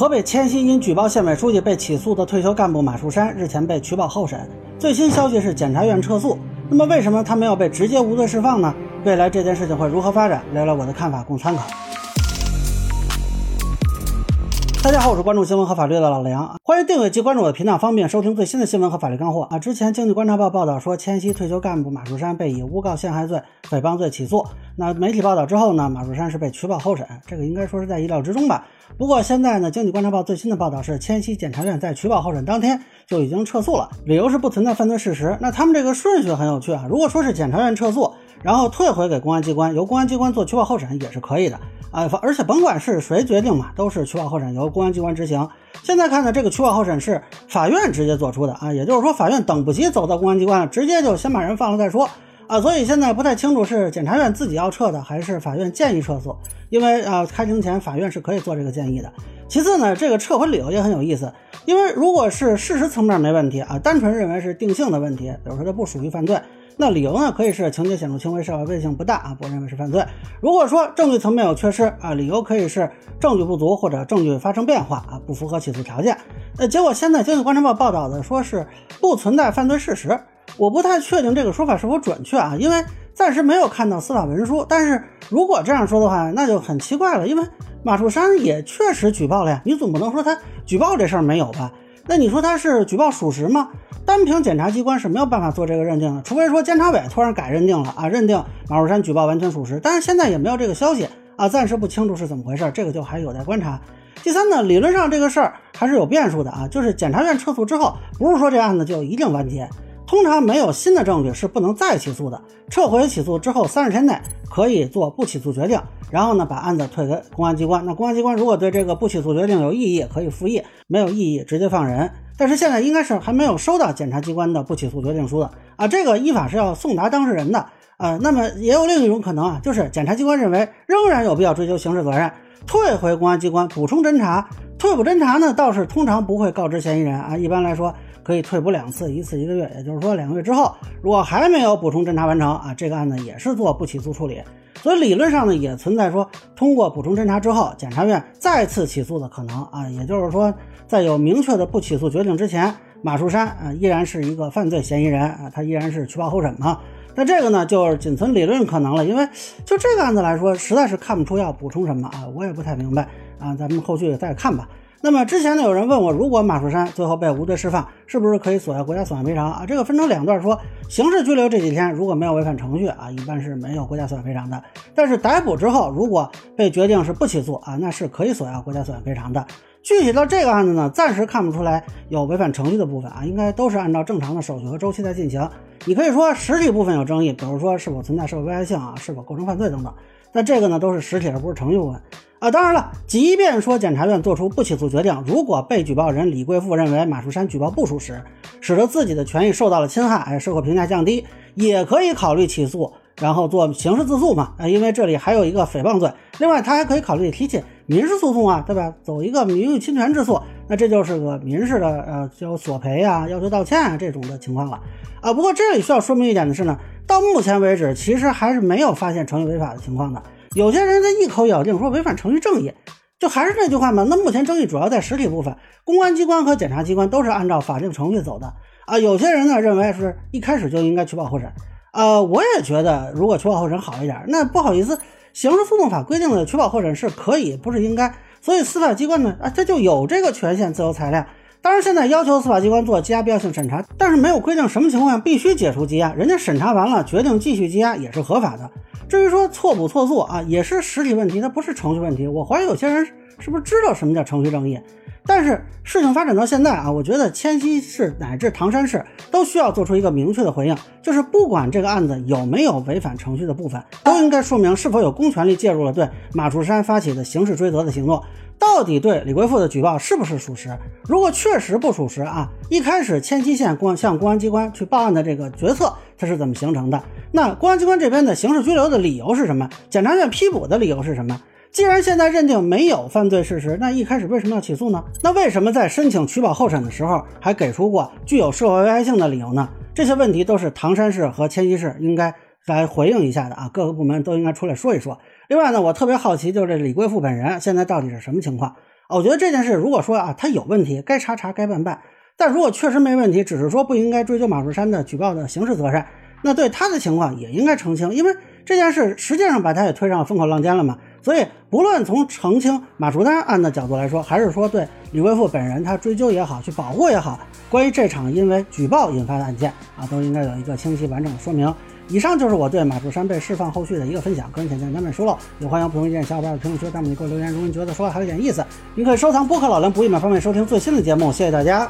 河北迁西因举报县委书记被起诉的退休干部马树山日前被取保候审，最新消息是检察院撤诉。那么为什么他没有被直接无罪释放呢？未来这件事情会如何发展？聊聊我的看法，供参考。大家好，我是关注新闻和法律的老梁，欢迎订阅及关注我的频道，方便收听最新的新闻和法律干货啊。之前经济观察报报道说，迁西退休干部马树山被以诬告陷害罪、诽谤罪起诉。那媒体报道之后呢，马树山是被取保候审，这个应该说是在意料之中吧。不过现在呢，经济观察报最新的报道是，迁西检察院在取保候审当天就已经撤诉了，理由是不存在犯罪事实。那他们这个顺序很有趣啊。如果说是检察院撤诉，然后退回给公安机关，由公安机关做取保候审也是可以的。啊，而且甭管是谁决定嘛，都是取保候审由公安机关执行。现在看呢，这个取保候审是法院直接做出的啊，也就是说法院等不及走到公安机关，直接就先把人放了再说啊。所以现在不太清楚是检察院自己要撤的，还是法院建议撤诉。因为啊，开庭前法院是可以做这个建议的。其次呢，这个撤回理由也很有意思，因为如果是事实层面没问题啊，单纯认为是定性的问题，比如说他不属于犯罪。那理由呢？可以是情节显著轻微，社会危害性不大啊，不认为是犯罪。如果说证据层面有缺失啊，理由可以是证据不足或者证据发生变化啊，不符合起诉条件。那结果现在《经济观察报》报道的说是不存在犯罪事实，我不太确定这个说法是否准确啊，因为暂时没有看到司法文书。但是如果这样说的话，那就很奇怪了，因为马树山也确实举报了呀，你总不能说他举报这事儿没有吧？那你说他是举报属实吗？单凭检察机关是没有办法做这个认定的，除非说监察委突然改认定了啊，认定马树山举报完全属实，但是现在也没有这个消息啊，暂时不清楚是怎么回事，这个就还有待观察。第三呢，理论上这个事儿还是有变数的啊，就是检察院撤诉之后，不是说这案子就一定完结。通常没有新的证据是不能再起诉的。撤回起诉之后三十天内可以做不起诉决定，然后呢把案子退给公安机关。那公安机关如果对这个不起诉决定有异议，可以复议；没有异议，直接放人。但是现在应该是还没有收到检察机关的不起诉决定书的啊，这个依法是要送达当事人的啊。那么也有另一种可能啊，就是检察机关认为仍然有必要追究刑事责任，退回公安机关补充侦查。退补侦查呢，倒是通常不会告知嫌疑人啊，一般来说。可以退补两次，一次一个月，也就是说两个月之后，如果还没有补充侦查完成啊，这个案子也是做不起诉处理。所以理论上呢，也存在说通过补充侦查之后，检察院再次起诉的可能啊。也就是说，在有明确的不起诉决定之前，马树山啊依然是一个犯罪嫌疑人啊，他依然是取保候审嘛。那这个呢，就是仅存理论可能了，因为就这个案子来说，实在是看不出要补充什么啊，我也不太明白啊，咱们后续再看吧。那么之前呢，有人问我，如果马树山最后被无罪释放，是不是可以索要国家损害赔偿啊？这个分成两段说，刑事拘留这几天如果没有违反程序啊，一般是没有国家损害赔偿的。但是逮捕之后，如果被决定是不起诉啊，那是可以索要国家损害赔偿的。具体到这个案子呢，暂时看不出来有违反程序的部分啊，应该都是按照正常的手续和周期在进行。你可以说实体部分有争议，比如说是否存在社会危害性啊，是否构成犯罪等等。那这个呢，都是实体而不是程序部分。啊，当然了，即便说检察院做出不起诉决定，如果被举报人李贵富认为马树山举报不属实，使得自己的权益受到了侵害，哎，社会评价降低，也可以考虑起诉，然后做刑事自诉嘛。啊，因为这里还有一个诽谤罪，另外他还可以考虑提起民事诉讼啊，对吧？走一个名誉侵权之诉，那这就是个民事的，呃，叫索赔啊，要求道歉啊这种的情况了。啊，不过这里需要说明一点的是呢，到目前为止，其实还是没有发现程序违法的情况的。有些人他一口咬定说违反程序正义，就还是那句话嘛。那目前争议主要在实体部分，公安机关和检察机关都是按照法定程序走的啊。有些人呢认为是一开始就应该取保候审，呃，我也觉得如果取保候审好一点。那不好意思，刑事诉讼法规定的取保候审是可以，不是应该。所以司法机关呢，啊，它就有这个权限自由裁量。当然，现在要求司法机关做羁押必要性审查，但是没有规定什么情况下必须解除羁押。人家审查完了，决定继续羁押也是合法的。至于说错不错诉啊，也是实体问题，它不是程序问题。我怀疑有些人是不是知道什么叫程序正义？但是事情发展到现在啊，我觉得迁西市乃至唐山市都需要做出一个明确的回应，就是不管这个案子有没有违反程序的部分，都应该说明是否有公权力介入了对马树山发起的刑事追责的行动。到底对李贵富的举报是不是属实？如果确实不属实啊，一开始迁西县公向公安机关去报案的这个决策它是怎么形成的？那公安机关这边的刑事拘留的理由是什么？检察院批捕的理由是什么？既然现在认定没有犯罪事实，那一开始为什么要起诉呢？那为什么在申请取保候审的时候还给出过具有社会危害性的理由呢？这些问题都是唐山市和迁西市应该来回应一下的啊，各个部门都应该出来说一说。另外呢，我特别好奇，就是这李贵富本人现在到底是什么情况我觉得这件事如果说啊，他有问题，该查查，该办办。但如果确实没问题，只是说不应该追究马树山的举报的刑事责任，那对他的情况也应该澄清，因为这件事实际上把他也推上风口浪尖了嘛。所以，不论从澄清马淑丹案的角度来说，还是说对李贵富本人他追究也好，去保护也好，关于这场因为举报引发的案件啊，都应该有一个清晰完整的说明。以上就是我对马树山被释放后续的一个分享，个人浅见难免疏漏，也欢迎不同意见小伙伴在评论区弹幕里给我留言。如果你觉得说的还有点意思，您可以收藏播客老梁不易买方便收听最新的节目。谢谢大家。